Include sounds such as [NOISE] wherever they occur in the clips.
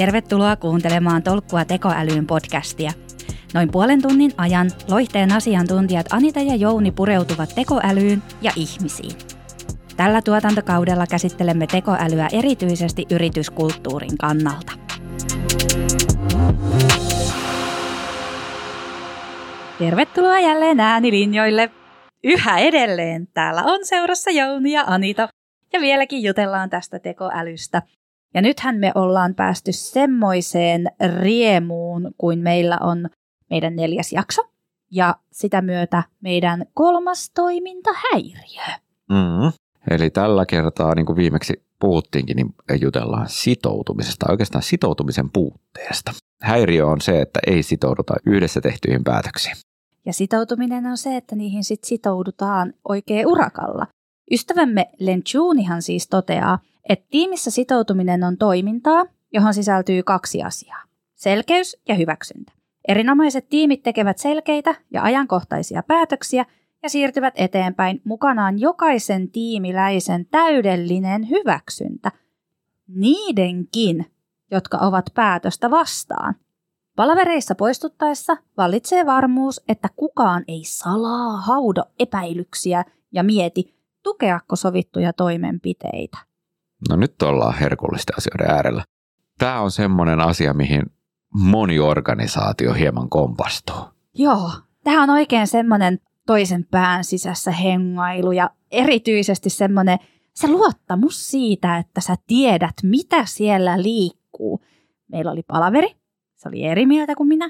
Tervetuloa kuuntelemaan Tolkkua tekoälyyn podcastia. Noin puolen tunnin ajan loihteen asiantuntijat Anita ja Jouni pureutuvat tekoälyyn ja ihmisiin. Tällä tuotantokaudella käsittelemme tekoälyä erityisesti yrityskulttuurin kannalta. Tervetuloa jälleen äänilinjoille. Yhä edelleen täällä on seurassa Jouni ja Anita. Ja vieläkin jutellaan tästä tekoälystä. Ja nythän me ollaan päästy semmoiseen riemuun, kuin meillä on meidän neljäs jakso. Ja sitä myötä meidän kolmas toimintahäiriö. Mm. Eli tällä kertaa, niin kuin viimeksi puhuttiinkin, niin jutellaan sitoutumisesta, oikeastaan sitoutumisen puutteesta. Häiriö on se, että ei sitouduta yhdessä tehtyihin päätöksiin. Ja sitoutuminen on se, että niihin sit sitoudutaan oikein urakalla. Ystävämme Lenciunihan siis toteaa, että tiimissä sitoutuminen on toimintaa, johon sisältyy kaksi asiaa. Selkeys ja hyväksyntä. Erinomaiset tiimit tekevät selkeitä ja ajankohtaisia päätöksiä ja siirtyvät eteenpäin mukanaan jokaisen tiimiläisen täydellinen hyväksyntä. Niidenkin, jotka ovat päätöstä vastaan. Palavereissa poistuttaessa vallitsee varmuus, että kukaan ei salaa haudo epäilyksiä ja mieti, tukeako sovittuja toimenpiteitä. No nyt ollaan herkullisten asioiden äärellä. Tämä on semmoinen asia, mihin moni organisaatio hieman kompastuu. Joo, tämä on oikein semmoinen toisen pään sisässä hengailu ja erityisesti semmoinen se luottamus siitä, että sä tiedät, mitä siellä liikkuu. Meillä oli palaveri, se oli eri mieltä kuin minä,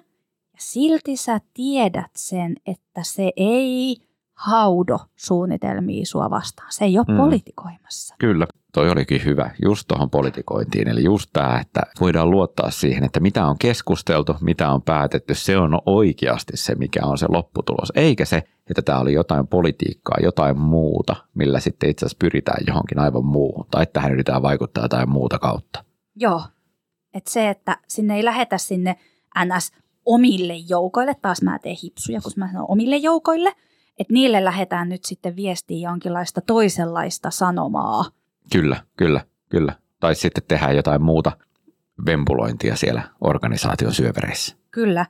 ja silti sä tiedät sen, että se ei haudo suunnitelmia sua vastaan. Se ei ole mm. politikoimassa. Kyllä, toi olikin hyvä, just tuohon politikointiin. Eli just tämä, että voidaan luottaa siihen, että mitä on keskusteltu, mitä on päätetty, se on oikeasti se, mikä on se lopputulos. Eikä se, että tämä oli jotain politiikkaa, jotain muuta, millä sitten itse asiassa pyritään johonkin aivan muuhun. Tai että tähän yritetään vaikuttaa jotain muuta kautta. Joo, että se, että sinne ei lähetä sinne ns. omille joukoille, taas mä teen hipsuja, kun mä sanon omille joukoille – että niille lähdetään nyt sitten viestiä jonkinlaista toisenlaista sanomaa. Kyllä, kyllä, kyllä. Tai sitten tehdään jotain muuta vempulointia siellä organisaation syövereissä. Kyllä,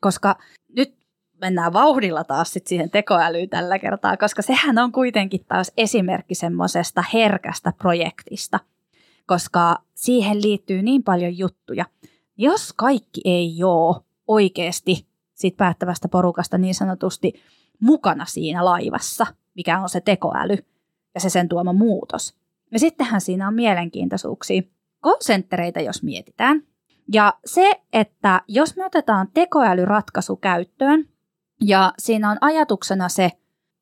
koska nyt mennään vauhdilla taas sit siihen tekoälyyn tällä kertaa, koska sehän on kuitenkin taas esimerkki semmoisesta herkästä projektista, koska siihen liittyy niin paljon juttuja. Jos kaikki ei ole oikeasti siitä päättävästä porukasta niin sanotusti mukana siinä laivassa, mikä on se tekoäly ja se sen tuoma muutos. Ja sittenhän siinä on mielenkiintoisuuksia. Konsenttereita, jos mietitään. Ja se, että jos me otetaan tekoälyratkaisu käyttöön, ja siinä on ajatuksena se,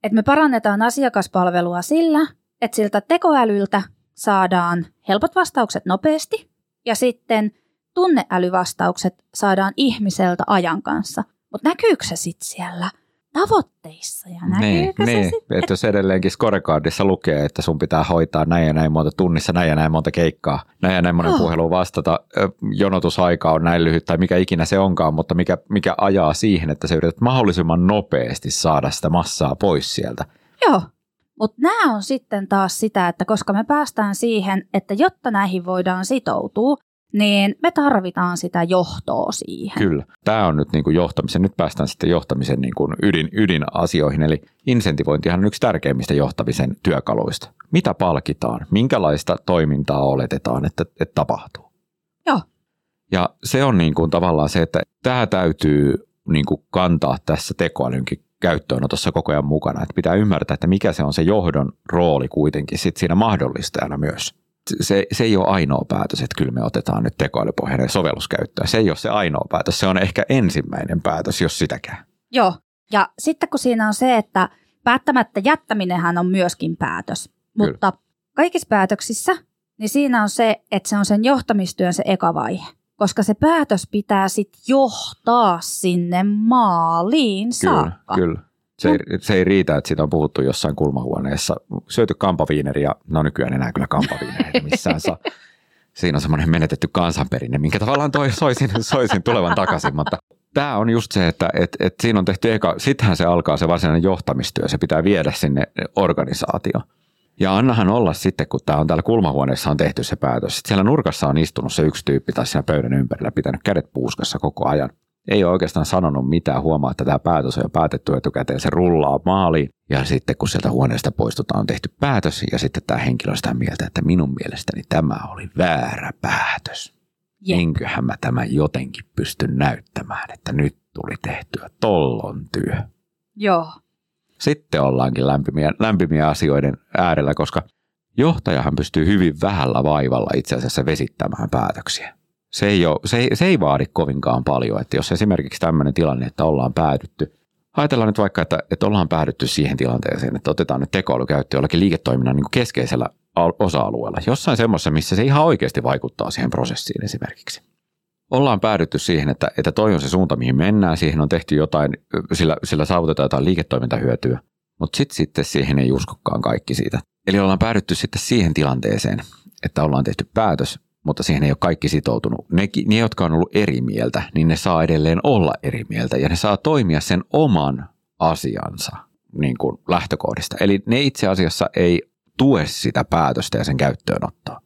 että me parannetaan asiakaspalvelua sillä, että siltä tekoälyltä saadaan helpot vastaukset nopeasti, ja sitten tunneälyvastaukset saadaan ihmiseltä ajan kanssa. Mutta näkyykö se sitten siellä – tavoitteissa ja näkyykö niin, se niin. sitten? Että jos edelleenkin scorecardissa lukee, että sun pitää hoitaa näin ja näin monta tunnissa, näin ja näin monta keikkaa, näin ja näin monen oh. puhelu vastata, jonotusaika on näin lyhyt tai mikä ikinä se onkaan, mutta mikä, mikä ajaa siihen, että se yrität mahdollisimman nopeasti saada sitä massaa pois sieltä. Joo, mutta nämä on sitten taas sitä, että koska me päästään siihen, että jotta näihin voidaan sitoutua, niin me tarvitaan sitä johtoa siihen. Kyllä. Tämä on nyt niin kuin johtamisen, nyt päästään sitten johtamisen niin kuin ydin, ydinasioihin, eli insentivointihan on yksi tärkeimmistä johtamisen työkaluista. Mitä palkitaan? Minkälaista toimintaa oletetaan, että, että tapahtuu? Joo. Ja se on niin kuin tavallaan se, että tämä täytyy niin kuin kantaa tässä tekoälynkin käyttöönotossa koko ajan mukana. Että pitää ymmärtää, että mikä se on se johdon rooli kuitenkin sit siinä mahdollistajana myös se, se ei ole ainoa päätös, että kyllä me otetaan nyt tekoälypohjainen sovellus käyttöön. Se ei ole se ainoa päätös, se on ehkä ensimmäinen päätös, jos sitäkään. Joo, ja sitten kun siinä on se, että päättämättä jättäminenhän on myöskin päätös, kyllä. mutta kaikissa päätöksissä, niin siinä on se, että se on sen johtamistyön se eka vaihe. Koska se päätös pitää sitten johtaa sinne maaliin saakka. Kyllä, kyllä. Se ei, se ei riitä, että siitä on puhuttu jossain kulmahuoneessa. Syöty kampaviineri ja no nykyään enää kyllä kampaviineri missään saa. Siinä on semmoinen menetetty kansanperinne, minkä tavallaan toi soisin, soisin tulevan takaisin, mutta tämä on just se, että et, et siinä on tehty eka, sittenhän se alkaa se varsinainen johtamistyö, se pitää viedä sinne organisaatioon. Ja annahan olla sitten, kun tämä on täällä kulmahuoneessa on tehty se päätös. Sitten siellä nurkassa on istunut se yksi tyyppi tai siinä pöydän ympärillä, pitänyt kädet puuskassa koko ajan. Ei ole oikeastaan sanonut mitään, huomaa, että tämä päätös on jo päätetty etukäteen, se rullaa maaliin. Ja sitten kun sieltä huoneesta poistutaan, on tehty päätös ja sitten tämä henkilö on sitä mieltä, että minun mielestäni tämä oli väärä päätös. Jep. Enköhän mä tämän jotenkin pysty näyttämään, että nyt tuli tehtyä tollon työ. Joo. Sitten ollaankin lämpimiä, lämpimiä asioiden äärellä, koska johtajahan pystyy hyvin vähällä vaivalla itse asiassa vesittämään päätöksiä. Se ei, ole, se, ei, se ei vaadi kovinkaan paljon, että jos esimerkiksi tämmöinen tilanne, että ollaan päädytty, ajatellaan nyt vaikka, että, että ollaan päädytty siihen tilanteeseen, että otetaan nyt tekoäly käyttöön jollakin liiketoiminnan niin keskeisellä al- osa-alueella, jossain semmoisessa, missä se ihan oikeasti vaikuttaa siihen prosessiin esimerkiksi. Ollaan päädytty siihen, että, että toi on se suunta, mihin mennään, siihen on tehty jotain, sillä, sillä saavutetaan jotain liiketoimintahyötyä, mutta sitten sitten siihen ei uskokaan kaikki siitä. Eli ollaan päädytty sitten siihen tilanteeseen, että ollaan tehty päätös, mutta siihen ei ole kaikki sitoutunut. Ne, ne, jotka on ollut eri mieltä, niin ne saa edelleen olla eri mieltä ja ne saa toimia sen oman asiansa niin kuin lähtökohdista. Eli ne itse asiassa ei tue sitä päätöstä ja sen käyttöönottoa.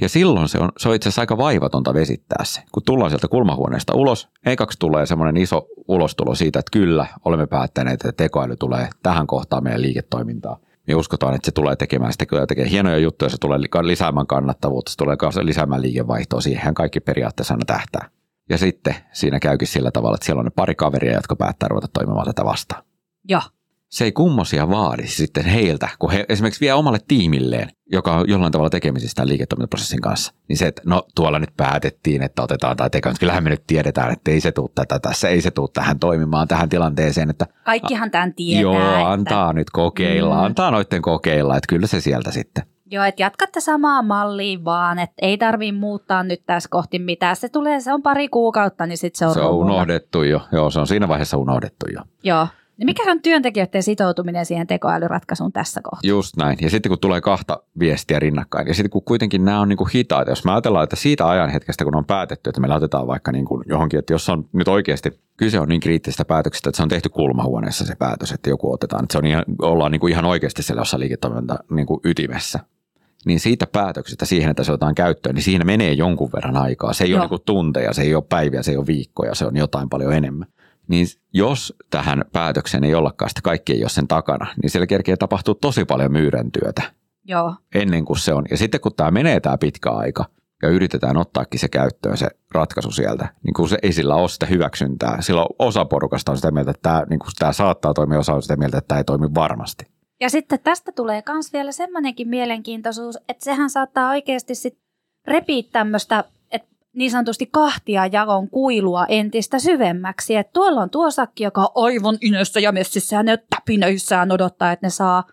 Ja silloin se on, se on itse asiassa aika vaivatonta vesittää se. Kun tullaan sieltä kulmahuoneesta ulos, ekaksi tulee semmoinen iso ulostulo siitä, että kyllä, olemme päättäneet, että tekoäly tulee tähän kohtaan meidän liiketoimintaa. Me uskotaan, että se tulee tekemään sitä kyllä tekee hienoja juttuja, se tulee lisäämään kannattavuutta, se tulee lisäämään liikevaihtoa, siihen kaikki periaatteessa aina tähtää. Ja sitten siinä käykin sillä tavalla, että siellä on ne pari kaveria, jotka päättää ruveta toimimaan tätä vastaan. Joo. Se ei kummosia vaadi sitten heiltä, kun he esimerkiksi vie omalle tiimilleen, joka on jollain tavalla tekemisissä tämän liiketoimintaprosessin kanssa. Niin se, että no tuolla nyt päätettiin, että otetaan tai tekoäly. Kyllähän me nyt tiedetään, että ei se tule tätä tässä, ei se tule tähän toimimaan tähän tilanteeseen. Että, Kaikkihan tämän tietää. joo, että... antaa nyt kokeilla, Mm. antaa noitten kokeilla, että kyllä se sieltä sitten. Joo, että jatkatte samaa mallia vaan, että ei tarvii muuttaa nyt tässä kohti mitään. Se tulee, se on pari kuukautta, niin sitten se on Se on unohdettu jo, joo, se on siinä vaiheessa unohdettu jo. Joo. Niin mikä on työntekijöiden sitoutuminen siihen tekoälyratkaisuun tässä kohtaa? Just näin. Ja sitten kun tulee kahta viestiä rinnakkain, ja sitten kun kuitenkin nämä on niin kuin hitaita, jos me ajatellaan, että siitä ajan hetkestä, kun on päätetty, että me laitetaan vaikka niin kuin johonkin, että jos on nyt oikeasti kyse on niin kriittisestä päätöksestä, että se on tehty kulmahuoneessa se päätös, että joku otetaan, että se on ihan, ollaan niin kuin ihan oikeasti siellä jossain liiketoiminta niin kuin ytimessä, niin siitä päätöksestä siihen, että se otetaan käyttöön, niin siinä menee jonkun verran aikaa. Se ei Joo. ole niin kuin tunteja, se ei ole päiviä, se ei ole viikkoja, se on jotain paljon enemmän. Niin jos tähän päätökseen ei ollakaan sitä kaikki ei ole sen takana, niin siellä kerkee tapahtuu tosi paljon myyrän työtä Joo. ennen kuin se on. Ja sitten kun tämä menee tämä pitkä aika ja yritetään ottaakin se käyttöön se ratkaisu sieltä, niin kun se ei sillä ole sitä hyväksyntää. Silloin osa porukasta on sitä mieltä, että tämä, niin kuin tämä saattaa toimia, osa on sitä mieltä, että tämä ei toimi varmasti. Ja sitten tästä tulee myös vielä semmoinenkin mielenkiintoisuus, että sehän saattaa oikeasti sit repiä tämmöistä niin sanotusti kahtia jaon kuilua entistä syvemmäksi. Että tuolla on tuo sakki, joka on aivan inössä ja messissä ja ne täpinöissään odottaa, että ne saa.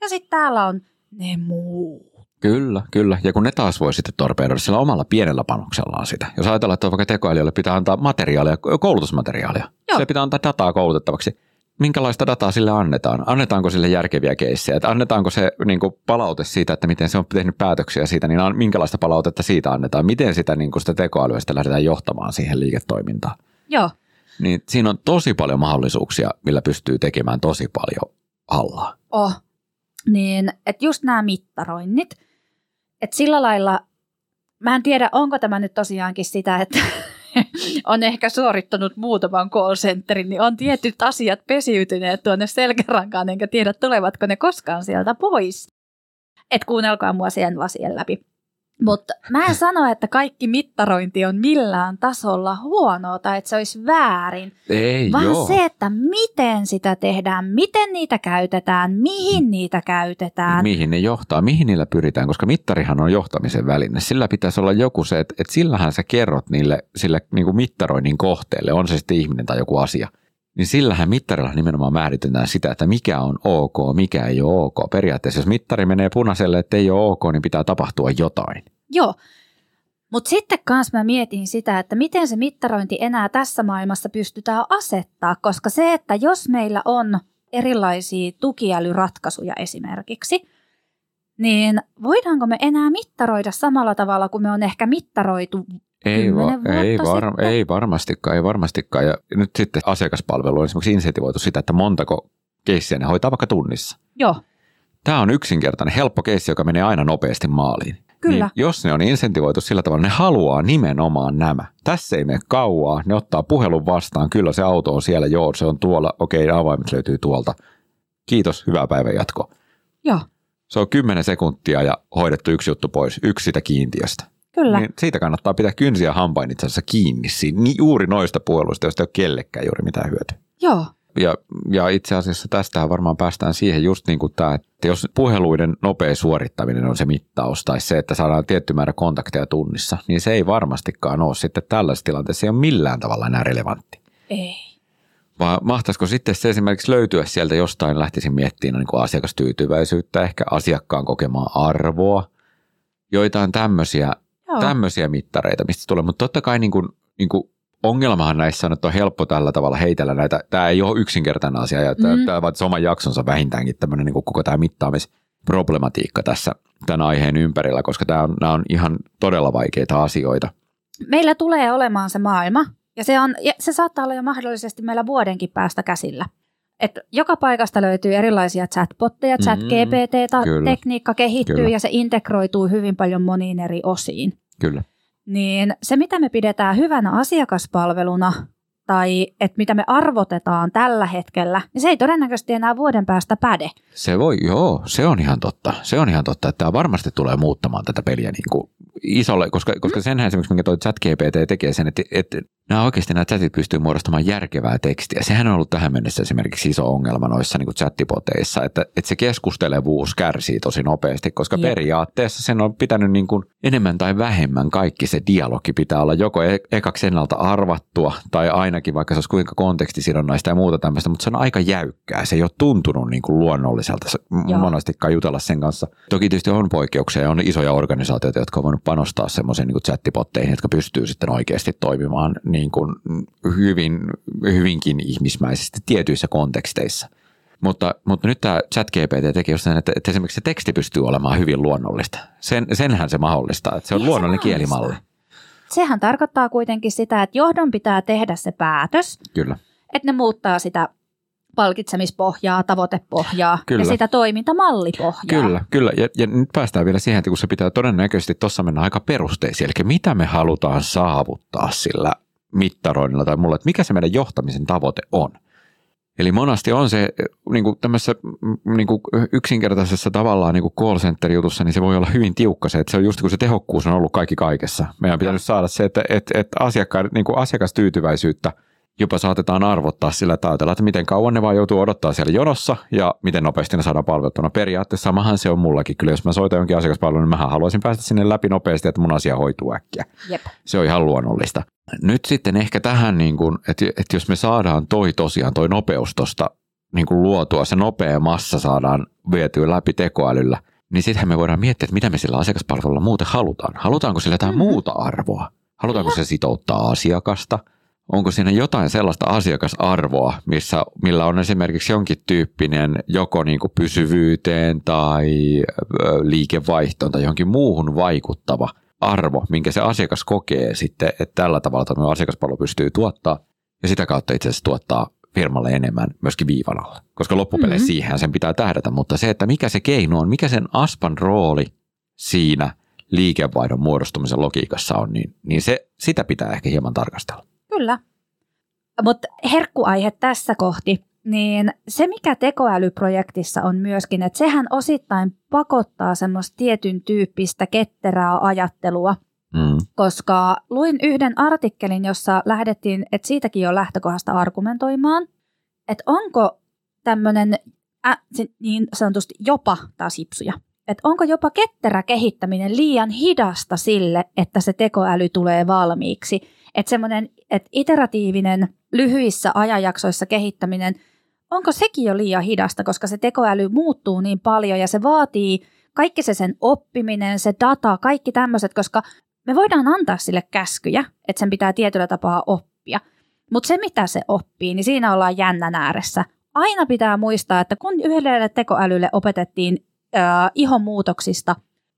Ja sitten täällä on ne muut. Kyllä, kyllä. Ja kun ne taas voi sitten torpedoida sillä omalla pienellä panoksellaan sitä. Jos ajatellaan, että vaikka tekoälylle pitää antaa materiaalia, koulutusmateriaalia. Joo. Sille pitää antaa dataa koulutettavaksi. Minkälaista dataa sille annetaan? Annetaanko sille järkeviä keissejä? Että annetaanko se niin kuin palaute siitä, että miten se on tehnyt päätöksiä siitä, niin minkälaista palautetta siitä annetaan? Miten sitä, niin kuin sitä tekoälyä sitten lähdetään johtamaan siihen liiketoimintaan? Joo, Niin siinä on tosi paljon mahdollisuuksia, millä pystyy tekemään tosi paljon hallaa. oh. Niin, että just nämä mittaroinnit, että sillä lailla, mä en tiedä, onko tämä nyt tosiaankin sitä, että [LAUGHS] [LAUGHS] on ehkä suorittanut muutaman call centerin, niin on tietyt asiat pesiytyneet tuonne selkärankaan, enkä tiedä, tulevatko ne koskaan sieltä pois. Et kuunnelkaa mua sen lasien läpi. Mutta mä en sano, että kaikki mittarointi on millään tasolla huonoa tai että se olisi väärin, Ei, vaan joo. se, että miten sitä tehdään, miten niitä käytetään, mihin niitä käytetään. Mihin ne johtaa, mihin niillä pyritään, koska mittarihan on johtamisen väline. Sillä pitäisi olla joku se, että, että sillähän sä kerrot niille sille niin kuin mittaroinnin kohteelle, on se sitten ihminen tai joku asia. Niin sillähän mittarilla nimenomaan määritetään sitä, että mikä on ok, mikä ei ole ok. Periaatteessa jos mittari menee punaiselle, että ei ole ok, niin pitää tapahtua jotain. Joo. Mutta sitten kans mä mietin sitä, että miten se mittarointi enää tässä maailmassa pystytään asettaa, koska se, että jos meillä on erilaisia tukiälyratkaisuja esimerkiksi, niin voidaanko me enää mittaroida samalla tavalla kuin me on ehkä mittaroitu Ei, va- ei, var- ei varmastikaan, ei varmastikaan. Ja nyt sitten asiakaspalvelu on esimerkiksi insentivoitu sitä, että montako keissiä ne hoitaa vaikka tunnissa. Joo, Tämä on yksinkertainen, helppo keissi, joka menee aina nopeasti maaliin. Kyllä. Niin jos ne on insentivoitu sillä tavalla, ne haluaa nimenomaan nämä. Tässä ei mene kauaa, ne ottaa puhelun vastaan, kyllä se auto on siellä, joo se on tuolla, okei avaimet löytyy tuolta. Kiitos, hyvää päivän jatkoa. Joo, Se on 10 sekuntia ja hoidettu yksi juttu pois, yksi sitä kiintiöstä. Kyllä. Niin siitä kannattaa pitää kynsiä hampain itse asiassa kiinni niin juuri noista puoluista, joista ei ole kellekään juuri mitään hyötyä. Joo, Ja, ja itse asiassa tästähän varmaan päästään siihen just niin kuin tämä, että jos puheluiden nopea suorittaminen on se mittaus tai se, että saadaan tietty määrä kontakteja tunnissa, niin se ei varmastikaan ole sitten tällaisessa tilanteessa, ei ole millään tavalla enää relevantti. ei. Vaan mahtaisiko sitten se esimerkiksi löytyä sieltä jostain, lähtisin miettimään niin kuin asiakastyytyväisyyttä, ehkä asiakkaan kokemaa arvoa, joitain tämmöisiä, Joo. tämmöisiä mittareita, mistä tulee. Mutta totta kai niin kuin, niin kuin ongelmahan näissä on, että on helppo tällä tavalla heitellä näitä. Tämä ei ole yksinkertainen asia ja Mm. tämä vaatii oman jaksonsa vähintäänkin tämmöinen niin kuin koko tämä mittaamisproblematiikka tässä tämän aiheen ympärillä, koska tämä on, nämä on ihan todella vaikeita asioita. Meillä tulee olemaan se maailma, ja se, on, ja se saattaa olla jo mahdollisesti meillä vuodenkin päästä käsillä. Et joka paikasta löytyy erilaisia chatbotteja, Mm, chat GPT, kyllä. tekniikka kehittyy Kyllä. ja se integroituu hyvin paljon moniin eri osiin. Kyllä. Niin se, mitä me pidetään hyvänä asiakaspalveluna tai että mitä me arvotetaan tällä hetkellä, niin se ei todennäköisesti enää vuoden päästä päde. Se voi, joo, se on ihan totta. Se on ihan totta, että tämä varmasti tulee muuttamaan tätä peliä niin kuin isolle, koska, koska senhän esimerkiksi, minkä toi chat GPT tekee sen, että, että nämä oikeasti nämä chatit pystyy muodostamaan järkevää tekstiä. Sehän on ollut tähän mennessä esimerkiksi iso ongelma noissa niin chattipoteissa, että, että se keskustelevuus kärsii tosi nopeasti, koska Jep. periaatteessa sen on pitänyt niin kuin enemmän tai vähemmän kaikki se dialogi pitää olla joko e- ekaksi ennalta arvattua tai ainakin vaikka se olisi kuinka kontekstisidonnaista ja muuta tämmöistä, mutta se on aika jäykkää. Se ei ole tuntunut niin kuin luonnolliselta se- Joo. monestikaan jutella sen kanssa. Toki tietysti on poikkeuksia ja on isoja organisaatioita, jotka on voinut panostaa semmoisiin niin chattipotteihin, jotka pystyy sitten oikeasti toimimaan niin kuin hyvin, hyvinkin ihmismäisesti tietyissä konteksteissa. Mutta, mutta nyt tämä ChatGPT tekee just sen, että, että esimerkiksi se teksti pystyy olemaan hyvin luonnollista. Sen, senhän se mahdollistaa, että se on Niin se luonnollinen mahdollistaa. kielimalli. Sehän tarkoittaa kuitenkin sitä, että johdon pitää tehdä se päätös, Kyllä. että ne muuttaa sitä palkitsemispohjaa, tavoitepohjaa Kyllä. ja sitä toimintamallipohjaa. Kyllä, kyllä. Ja, ja nyt päästään vielä siihen, että kun se pitää todennäköisesti tuossa mennä aika perusteisiin, eli mitä me halutaan saavuttaa sillä mittaroinnilla tai mulla, että mikä se meidän johtamisen tavoite on. Eli monasti on se niin kuin tämmöisessä mm, niin kuin yksinkertaisessa tavallaan niin kuin call center-jutussa, niin se voi olla hyvin tiukka se, että se on just kun se tehokkuus on ollut kaikki kaikessa. Meidän pitää nyt saada se, että, että, että asiakkaan, niin kuin asiakastyytyväisyyttä jopa saatetaan arvottaa sillä, että ajatellaan, että miten kauan ne vaan joutuu odottaa siellä jonossa ja miten nopeasti ne saadaan palveltuna. Periaatteessa samahan se on mullakin. Kyllä jos mä soitan jonkin asiakaspalvelun, niin mähän haluaisin päästä sinne läpi nopeasti, että mun asia hoituu äkkiä. Jep. Se on ihan luonnollista. Nyt sitten ehkä tähän, niin kuin, että, että jos me saadaan toi tosiaan, toi nopeus tuosta niin kuin luotua, se nopea massa saadaan vietyä läpi tekoälyllä, niin sittenhän me voidaan miettiä, että mitä me sillä asiakaspalvelulla muuten halutaan. Halutaanko sillä jotain Mhm. muuta arvoa? Halutaanko se sitouttaa asiakasta? Onko siinä jotain sellaista asiakasarvoa, missä, millä on esimerkiksi jonkin tyyppinen joko niin kuin pysyvyyteen tai liikevaihtoon tai johonkin muuhun vaikuttava arvo, minkä se asiakas kokee sitten, että tällä tavalla tämä asiakaspalvelu pystyy tuottaa ja sitä kautta itse asiassa tuottaa firmalle enemmän myöskin viivan alla. Koska loppupeleissä Mhm. mm-hmm. siihen sen pitää tähdätä, mutta se, että mikä se keino on, mikä sen aspan rooli siinä liikevaihdon muodostumisen logiikassa on, niin, niin se, sitä pitää ehkä hieman tarkastella. Kyllä. Mutta herkkuaihe tässä kohti, niin se mikä tekoälyprojektissa on myöskin, että sehän osittain pakottaa semmoista tietyn tyyppistä ketterää ajattelua, Mm. koska luin yhden artikkelin, jossa lähdettiin, että siitäkin jo lähtökohdasta argumentoimaan, että onko tämmöinen äh, niin sanotusti jopa taas hipsuja, että onko jopa ketterä kehittäminen liian hidasta sille, että se tekoäly tulee valmiiksi. Että semmoinen, että iteratiivinen lyhyissä ajanjaksoissa kehittäminen, onko sekin jo liian hidasta, koska se tekoäly muuttuu niin paljon ja se vaatii kaikki se sen oppiminen, se data, kaikki tämmöiset, koska me voidaan antaa sille käskyjä, että sen pitää tietyllä tapaa oppia. Mutta se, mitä se oppii, niin siinä ollaan jännän ääressä. Aina pitää muistaa, että kun yhdelle tekoälylle opetettiin äh, ihonmuutoksista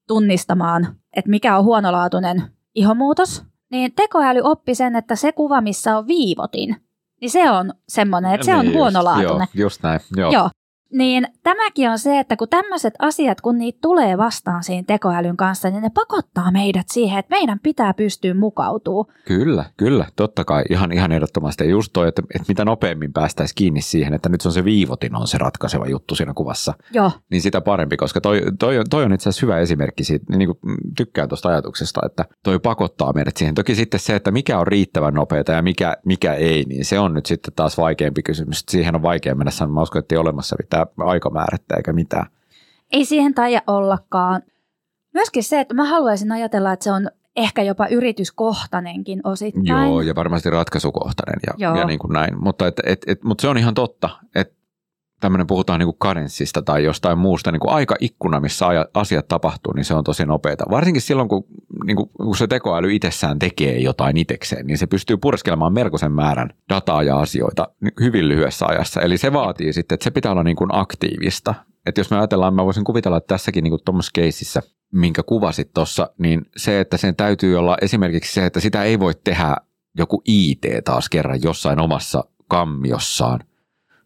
tunnistamaan, että mikä on huonolaatuinen ihonmuutos, niin tekoäly oppi sen, että se kuva, missä on viivotin, niin se on semmoinen, että se on Niin just, huonolaatuinen. Joo, just näin. Joo. Joo. Niin tämäkin on se, että kun tämmöiset asiat, kun niitä tulee vastaan siinä tekoälyn kanssa, niin ne pakottaa meidät siihen, että meidän pitää pystyä mukautumaan. Kyllä, kyllä, totta kai, ihan, ihan ehdottomasti. Ja just toi, että, että mitä nopeammin päästäisiin kiinni siihen, että nyt se on se viivotin on se ratkaiseva juttu siinä kuvassa, Joo, niin sitä parempi, koska toi, toi, toi on itse asiassa hyvä esimerkki siitä, niin kuin tykkään tuosta ajatuksesta, että toi pakottaa meidät siihen. Toki sitten se, että mikä on riittävän nopeata ja mikä, mikä ei, niin se on nyt sitten taas vaikeampi kysymys. Siihen on vaikea mennä sanomaan, uskon, että ei olemassa mitään aikamäärättä eikä mitään. ei siihen taida ollakaan. Myöskin se, että mä haluaisin ajatella, että se on ehkä jopa yrityskohtainenkin osittain. Joo, ja varmasti ratkaisukohtainen ja, Joo. ja niin kuin näin. Mutta, et, et, et, mutta se on ihan totta, että tämmöinen puhutaan niin kuin karenssista tai jostain muusta niin kuin aikaikkuna, missä asiat tapahtuu, niin se on tosi nopeata. Varsinkin silloin, kun, niin kuin, kun se tekoäly itsessään tekee jotain itsekseen, niin se pystyy purskelemaan melkoisen määrän dataa ja asioita hyvin lyhyessä ajassa. Eli se vaatii sitten, että se pitää olla niin kuin aktiivista. Että jos me ajatellaan, mä voisin kuvitella, että tässäkin niin tuommoisessa keississä, minkä kuvasit tuossa, niin se, että sen täytyy olla esimerkiksi se, että sitä ei voi tehdä joku IT taas kerran jossain omassa kammiossaan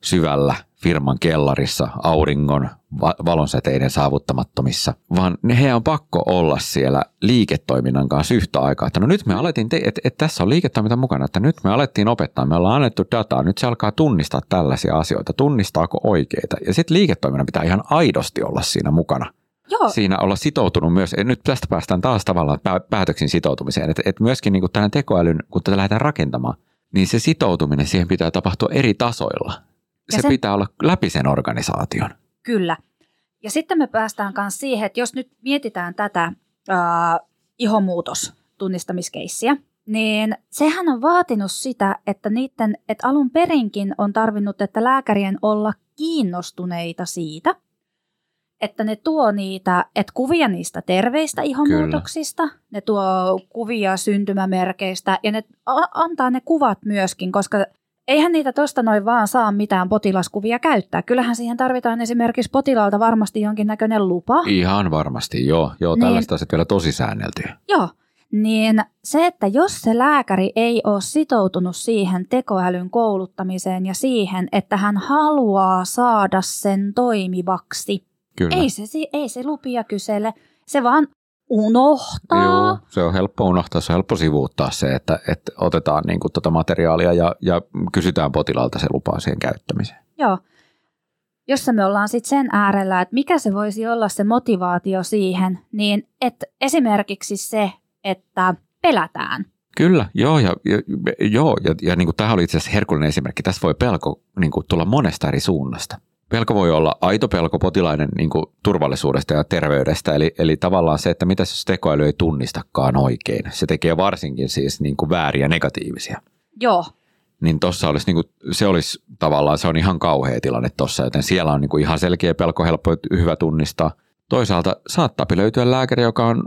syvällä firman kellarissa auringon va- valonsäteiden saavuttamattomissa, vaan ne heidän on pakko olla siellä liiketoiminnan kanssa yhtä aikaa. Että no nyt me alettiin, te- että et tässä on liiketoiminta mukana, että nyt me alettiin opettaa, me ollaan annettu dataa, nyt se alkaa tunnistaa tällaisia asioita, tunnistaako oikeita. Ja sitten liiketoiminnan pitää ihan aidosti olla siinä mukana Joo, siinä olla sitoutunut myös, ja nyt tästä päästään taas tavallaan pää- päätöksiin sitoutumiseen, että, että myöskin niin tämän tekoälyn, kun tätä lähdetään rakentamaan, niin se sitoutuminen siihen pitää tapahtua eri tasoilla. Se, se pitää olla läpi sen organisaation. Kyllä. Ja sitten me päästään myös siihen, että jos nyt mietitään tätä ää, ihomuutos tunnistamiskeissiä, niin sehän on vaatinut sitä, että niiden, että alun perinkin on tarvinnut, että lääkärien olla kiinnostuneita siitä, että ne tuo niitä, että kuvia niistä terveistä ihomuutoksista, Kyllä. ne tuo kuvia syntymämerkeistä ja ne antaa ne kuvat myöskin, koska eihän niitä tuosta noin vaan saa mitään potilaskuvia käyttää. Kyllähän siihen tarvitaan esimerkiksi potilaalta varmasti jonkinnäköinen lupa. Ihan varmasti, joo. joo Niin. tällaista asiat vielä tosi säänneltyä. Joo, niin se, että jos se lääkäri ei ole sitoutunut siihen tekoälyn kouluttamiseen ja siihen, että hän haluaa saada sen toimivaksi, Kyllä. ei se, ei se lupia kysele, se vaan unohtaa. Joo, se on helppo unohtaa, se on helppo sivuuttaa se, että, että otetaan niin kuin tuota materiaalia ja, ja kysytään potilaalta se lupaa siihen käyttämiseen. Joo. Jossa me ollaan sitten sen äärellä, että mikä se voisi olla se motivaatio siihen, niin että esimerkiksi se, että pelätään. Kyllä, joo, ja, ja, joo, ja, ja niin kuin tämä oli itse asiassa herkullinen esimerkki. Tässä voi pelko niin kuin, tulla monesta eri suunnasta. Pelko voi olla aito pelko potilaiden niin kuin, turvallisuudesta ja terveydestä, eli, eli tavallaan se, että mitä jos tekoäly ei tunnistakaan oikein. Se tekee varsinkin siis niin kuin, vääriä negatiivisia. Joo, Niin tuossa olisi, niin kuin, se olisi tavallaan, se on ihan kauhea tilanne tuossa, joten siellä on niin kuin, ihan selkeä pelko, helppo, hyvä tunnistaa. Toisaalta saattaa löytyä lääkäri, joka on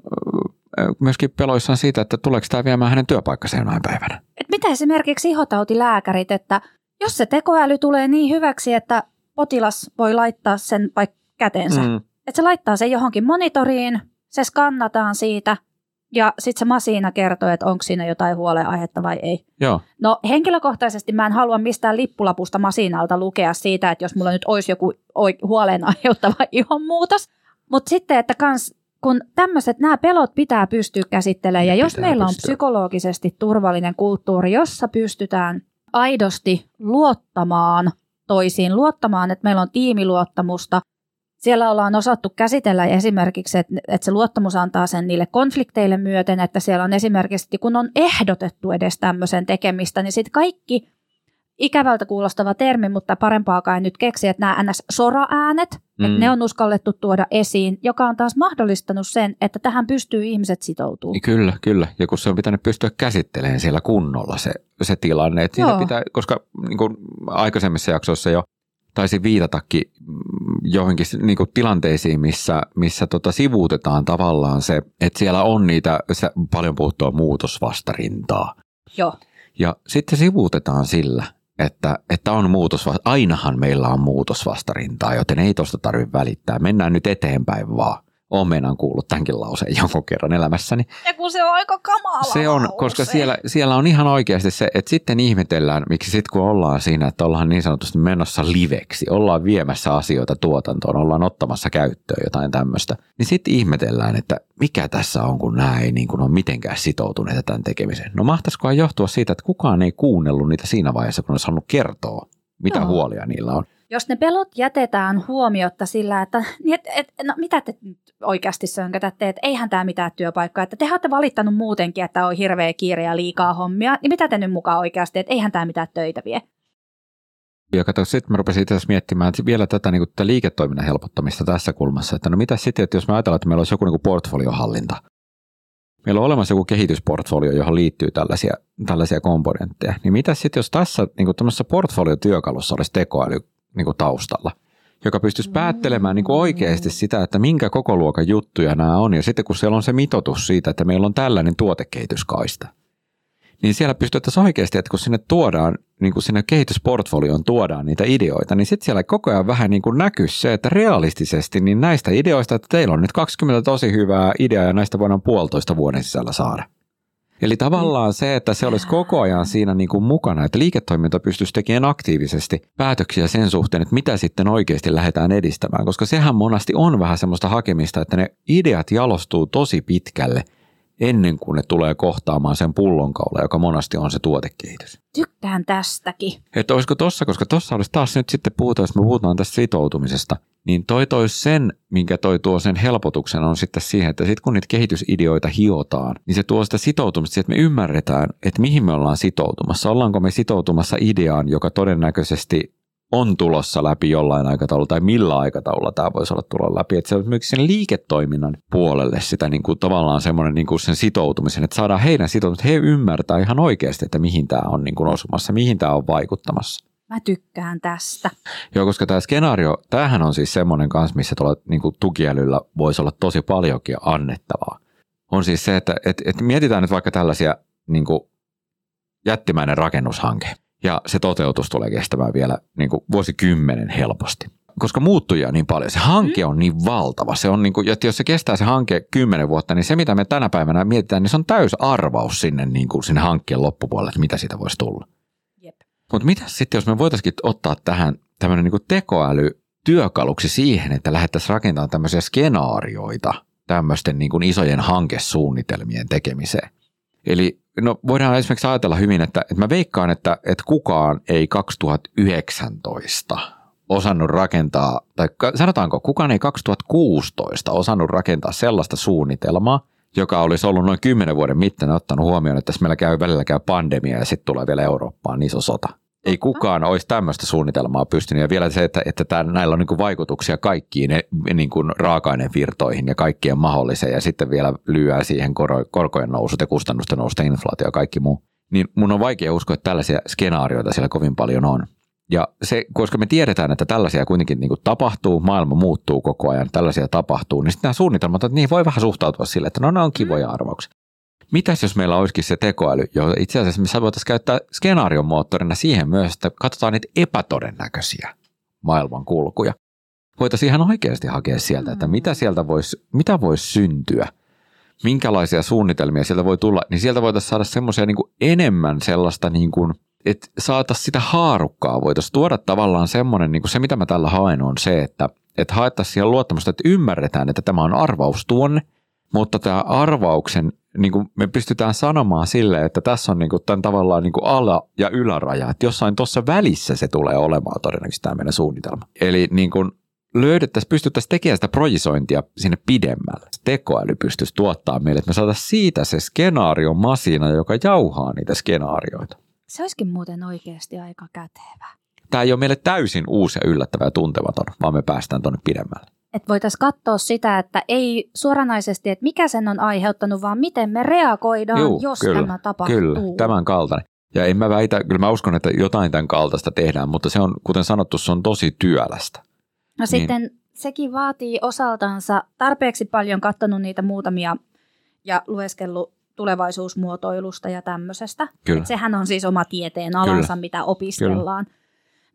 myöskin peloissaan siitä, että tuleeko tämä viemään hänen työpaikkansa jonain päivänä. Et mitä esimerkiksi ihotautilääkärit, että jos se tekoäly tulee niin hyväksi, että potilas voi laittaa sen vaikka käteensä, mm. että se laittaa sen johonkin monitoriin, se skannataan siitä ja sitten se masiina kertoo, että onko siinä jotain huoleaihetta vai ei. Joo, No henkilökohtaisesti mä en halua mistään lippulapusta masiinalta lukea siitä, että jos mulla nyt olisi joku oi- huoleen aiheuttava [LAUGHS] ihonmuutos. Mutta sitten, että kans, kun tämmöiset, nämä pelot pitää pystyä käsittelemään ja jos Pitää meillä on pystyä. psykologisesti turvallinen kulttuuri, jossa pystytään aidosti luottamaan toisiin, luottamaan, että meillä on tiimiluottamusta, siellä ollaan osattu käsitellä esimerkiksi, että, että se luottamus antaa sen niille konflikteille myöten, että siellä on esimerkiksi, kun on ehdotettu edes tämmöisen tekemistä, niin sitten kaikki ikävältä kuulostava termi, mutta parempaakaan en nyt keksi, että nämä NS-sora-äänet, mm. että ne on uskallettu tuoda esiin, joka on taas mahdollistanut sen, että tähän pystyy ihmiset sitoutumaan. Niin Kyllä, kyllä. Ja kun se on pitänyt pystyä käsittelemään siellä kunnolla se, se tilanne. Että siinä pitää, koska niin kuin aikaisemmissa jaksoissa jo taisi viitatakin johonkin niin kuin tilanteisiin, missä, missä tota sivuutetaan tavallaan se, että siellä on niitä se paljon puhuttua muutosvastarintaa. Joo, Ja sitten sivuutetaan sillä, että, että on muutos, ainahan meillä on muutosvastarintaa, joten ei tuosta tarvitse välittää. Mennään nyt eteenpäin vaan. Omenan kuullut tämänkin lauseen jonkun kerran elämässäni. Ja kun se on aika kamala Se on, lause. koska siellä, siellä on ihan oikeasti se, että sitten ihmetellään, miksi sitten kun ollaan siinä, että ollaan niin sanotusti menossa liveksi, ollaan viemässä asioita tuotantoon, ollaan ottamassa käyttöön jotain tämmöistä, niin sitten ihmetellään, että mikä tässä on, kun nämä ei niin kuin ole mitenkään sitoutuneita tämän tekemiseen. No mahtaisikohan johtua siitä, että kukaan ei kuunnellut niitä siinä vaiheessa, kun ne saanut kertoa, mitä Joo. huolia niillä on. Jos ne pelot jätetään huomiotta sillä, että niin et, et, no, mitä te nyt oikeasti sönkätätte, että eihän tämä mitään työpaikkaa, että te olette valittanut muutenkin, että on hirveä kiire ja liikaa hommia, niin mitä te nyt mukaan oikeasti, että eihän tämä mitään töitä vie. Ja kato, sitten mä rupesin itse asiassa miettimään että vielä tätä, niin kuin, tätä liiketoiminnan helpottamista tässä kulmassa, että no mitä sitten, että jos me ajatellaan, että meillä olisi joku niin kuin portfoliohallinta, meillä on olemassa joku kehitysportfolio, johon liittyy tällaisia, tällaisia komponentteja, niin mitä sitten, jos tässä niin kuin portfoliotyökalussa olisi tekoäly niin kuin taustalla, joka pystyisi päättelemään niin kuin oikeasti sitä, että minkä koko luokan juttuja nämä on, ja sitten kun siellä on se mitoitus siitä, että meillä on tällainen tuotekehityskaista, niin siellä pystyttäisiin oikeasti, että kun sinne tuodaan, niin kuin sinne kehitysportfolioon tuodaan niitä ideoita, niin sitten siellä koko ajan vähän niin kuin näkyy se, että realistisesti niin näistä ideoista, että teillä on nyt 20 tosi hyvää ideaa ja näistä voidaan puolitoista vuoden sisällä saada. Eli tavallaan se, että se olisi koko ajan siinä niin kuin mukana, että liiketoiminta pystyisi tekemään aktiivisesti päätöksiä sen suhteen, että mitä sitten oikeasti lähdetään edistämään, koska sehän monasti on vähän semmoista hakemista, että ne ideat jalostuu tosi pitkälle ennen kuin ne tulee kohtaamaan sen pullonkaula, joka monasti on se tuotekehitys. Tykkään tästäkin. Että olisiko tossa, koska tossa olisi taas nyt sitten puhutaan, jos me puhutaan tästä sitoutumisesta, niin toi tois sen, minkä toi tuo sen helpotuksen on sitten siihen, että sitten kun niitä kehitysideoita hiotaan, niin se tuo sitä sitoutumista että me ymmärretään, että mihin me ollaan sitoutumassa. Ollaanko me sitoutumassa ideaan, joka todennäköisesti on tulossa läpi jollain aikataululla tai millä aikataululla tämä voisi olla tulla läpi. Että se on myös sen liiketoiminnan puolelle sitä niin kuin tavallaan semmoinen niin kuin sen sitoutumisen, että saadaan heidän sitoutumista, he ymmärtää ihan oikeasti, että mihin tämä on niin kuin osumassa, mihin tämä on vaikuttamassa. Mä tykkään tästä. Joo, koska tämä skenaario, tämähän on siis semmoinen kanssa, missä tuolla niin kuin tukiälyllä voisi olla tosi paljonkin annettavaa. On siis se, että et, et mietitään nyt vaikka tällaisia niin kuin jättimäinen rakennushanke, ja se toteutus tulee kestämään vielä niin kuin vuosikymmenen helposti. Koska muuttujia on niin paljon, se hanke on niin valtava. Se on niin kuin, että jos se kestää se hanke kymmenen vuotta, niin se mitä me tänä päivänä mietitään, niin se on täys arvaus sinne, niin kuin sinne hankkeen loppupuolelle, että mitä siitä voisi tulla. Mutta mitä sitten, jos me voitaisiin ottaa tähän tämmöinen niin tekoäly työkaluksi siihen, että lähdettäisiin rakentamaan tämmöisiä skenaarioita tämmöisten niin kuin isojen hankesuunnitelmien tekemiseen. Eli no voidaan esimerkiksi ajatella hyvin, että, että mä veikkaan, että, että kukaan ei 2019 osannut rakentaa, tai sanotaanko, kukaan ei 2016 osannut rakentaa sellaista suunnitelmaa, joka olisi ollut noin 10 vuoden mittainen ottanut huomioon, että tässä meillä käy välillä käy pandemia ja sitten tulee vielä Eurooppaan iso sota. Ei kukaan olisi tämmöistä suunnitelmaa pystynyt. Ja vielä se, että, että tämän, näillä on niin vaikutuksia kaikkiin niin kuin raaka-ainevirtoihin ja kaikkien mahdolliseen. Ja sitten vielä lyöää siihen kor- korkojen nousut ja kustannusten noususta, inflaatio ja kaikki muu. Niin mun on vaikea uskoa, että tällaisia skenaarioita siellä kovin paljon on. Ja se, koska me tiedetään, että tällaisia kuitenkin niin kuin tapahtuu, maailma muuttuu koko ajan, tällaisia tapahtuu, niin sitten nämä suunnitelmat, että niihin voi vähän suhtautua sille, että no ne on kivoja arvauksia. Mitäs jos meillä olisikin se tekoäly, jo itse asiassa me voitaisiin käyttää skenaarion moottorina siihen myös, että katsotaan niitä epätodennäköisiä maailmankulkuja. Voitaisiin ihan oikeasti hakea sieltä, että mitä sieltä voisi, mitä voisi syntyä, minkälaisia suunnitelmia sieltä voi tulla, niin sieltä voitaisiin saada semmoisia niin enemmän sellaista niin kuin, että saataisiin sitä haarukkaa, voitaisiin tuoda tavallaan semmoinen, niin kuin se mitä mä tällä haen on se, että, että haettaisiin siellä luottamusta, että ymmärretään, että tämä on arvaus tuonne, mutta tämä arvauksen, niin kuin me pystytään sanomaan sille, että tässä on niin kuin tämän tavallaan niin kuin ala- ja yläraja, että jossain tuossa välissä se tulee olemaan todennäköisesti tämä meidän suunnitelma. Eli niin kuin löydettäisiin, pystyttäisiin tekemään sitä projisointia sinne pidemmälle. Tekoäly pystyisi tuottaa meille, että me saataisiin siitä se skenaario masina, joka jauhaa niitä skenaarioita. Se olisikin muuten oikeasti aika kätevä. Tämä ei ole meille täysin uusi ja yllättävä ja tuntematon, vaan me päästään tuonne pidemmälle. Että voitaisiin katsoa sitä, että ei suoranaisesti, että mikä sen on aiheuttanut, vaan miten me reagoidaan, Juu, jos kyllä, tämä tapahtuu. Kyllä, tämän kaltainen. Ja en mä väitä, kyllä mä uskon, että jotain tämän kaltaista tehdään, mutta se on, kuten sanottu, se on tosi työlästä. No Niin. sitten sekin vaatii osaltansa tarpeeksi paljon katsonut niitä muutamia ja lueskellut tulevaisuusmuotoilusta ja tämmöisestä. Kyllä. Et sehän on siis oma tieteen alansa, mitä opiskellaan.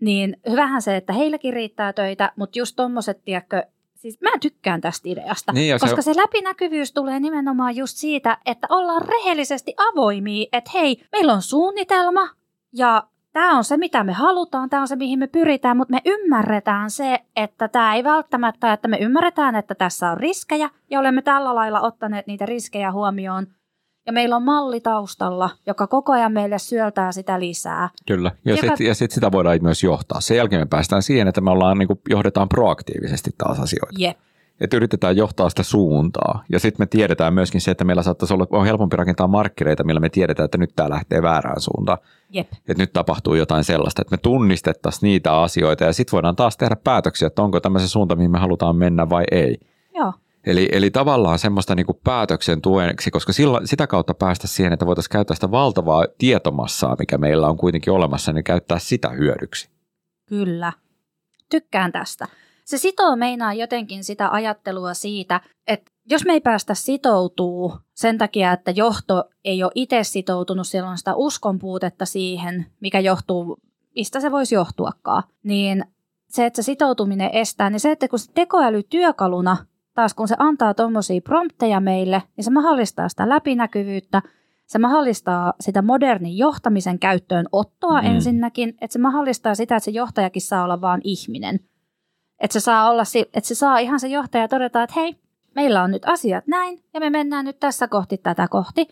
Niin hyvähän se, että heilläkin riittää töitä, mutta just tommoset, tiedätkö, Siis mä tykkään tästä ideasta, Niin, koska se... se läpinäkyvyys tulee nimenomaan just siitä, että ollaan rehellisesti avoimia, että hei, meillä on suunnitelma ja tämä on se, mitä me halutaan, tämä on se, mihin me pyritään, mutta me ymmärretään se, että tämä ei välttämättä, että me ymmärretään, että tässä on riskejä ja olemme tällä lailla ottaneet niitä riskejä huomioon. Ja meillä on malli taustalla, joka koko ajan meille syöltää sitä lisää. Kyllä, ja sitten sit sitä voidaan myös johtaa. Sen jälkeen me päästään siihen, että me ollaan, niin kuin, johdetaan proaktiivisesti taas asioita. Jep. Että yritetään johtaa sitä suuntaa. Ja sitten me tiedetään myöskin se, että meillä saattaisi olla on helpompi rakentaa markkireita, millä me tiedetään, että nyt tämä lähtee väärään suuntaan. Jep. Että nyt tapahtuu jotain sellaista, että me tunnistettaisiin niitä asioita ja sitten voidaan taas tehdä päätöksiä, että onko tämä se suunta, mihin me halutaan mennä vai ei. Eli, eli tavallaan semmoista niin kuin päätöksen tueksi, koska sillä, sitä kautta päästä siihen, että voitaisiin käyttää sitä valtavaa tietomassaa, mikä meillä on kuitenkin olemassa, niin käyttää sitä hyödyksi. Kyllä. Tykkään tästä. Se sitoo meinaa jotenkin sitä ajattelua siitä, että jos me ei päästä sitoutuu sen takia, että johto ei ole itse sitoutunut, siellä on sitä uskon puutetta siihen, mikä johtuu, mistä se voisi johtuakaan, niin se, että se sitoutuminen estää, niin se, että kun se tekoäly työkaluna, taas kun se antaa tuommoisia prompteja meille, niin se mahdollistaa sitä läpinäkyvyyttä, se mahdollistaa sitä modernin johtamisen käyttöön ottoa Mm. ensinnäkin, että se mahdollistaa sitä, että se johtajakin saa olla vaan ihminen. Että se saa, olla, että se saa ihan se johtaja todeta, että hei, meillä on nyt asiat näin ja me mennään nyt tässä kohti tätä kohti.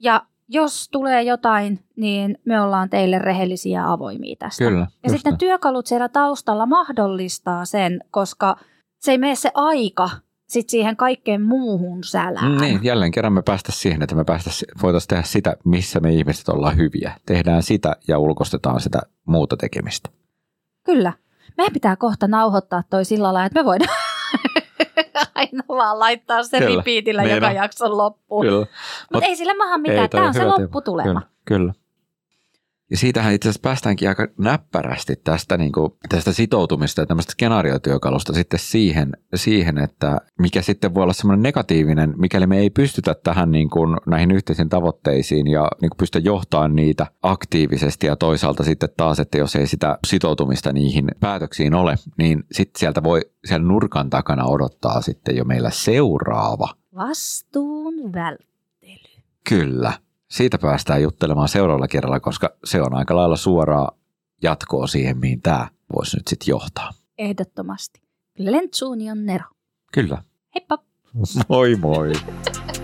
Ja jos tulee jotain, niin me ollaan teille rehellisiä ja avoimia tästä. Kyllä. Ja sitten näin. työkalut siellä taustalla mahdollistaa sen, koska se ei mene se aika sit siihen kaikkeen muuhun sälään. Niin, jälleen kerran me päästä siihen, että me päästäisiin, voitaisiin tehdä sitä, missä me ihmiset ollaan hyviä. Tehdään sitä ja ulkostetaan sitä muuta tekemistä. Kyllä. Meidän pitää kohta nauhoittaa toi sillä lailla, että me voidaan [LAUGHS] aina vaan laittaa se Kyllä. repeatillä joka on. jakson loppuun. Mutta ei sillä maha mitään. Ei, Tämä on se teema. lopputulema. Kyllä, kyllä. Ja siitähän itse asiassa päästäänkin aika näppärästi tästä, niin kuin, tästä sitoutumista ja tämmöistä skenaariotyökalusta sitten siihen, siihen, että mikä sitten voi olla semmoinen negatiivinen, mikäli me ei pystytä tähän niin kuin, näihin yhteisiin tavoitteisiin ja niin kuin pystytä johtamaan niitä aktiivisesti ja toisaalta sitten taas, että jos ei sitä sitoutumista niihin päätöksiin ole, niin sitten sieltä voi siellä nurkan takana odottaa sitten jo meillä seuraava Vastuun välttely. Kyllä. Siitä päästään juttelemaan seuraavalla kerralla, koska se on aika lailla suoraa jatkoa siihen, mihin tämä voisi nyt sitten johtaa. Ehdottomasti. Lentsuuni on Nero. Kyllä. Heippa! Moi moi. [LAUGHS]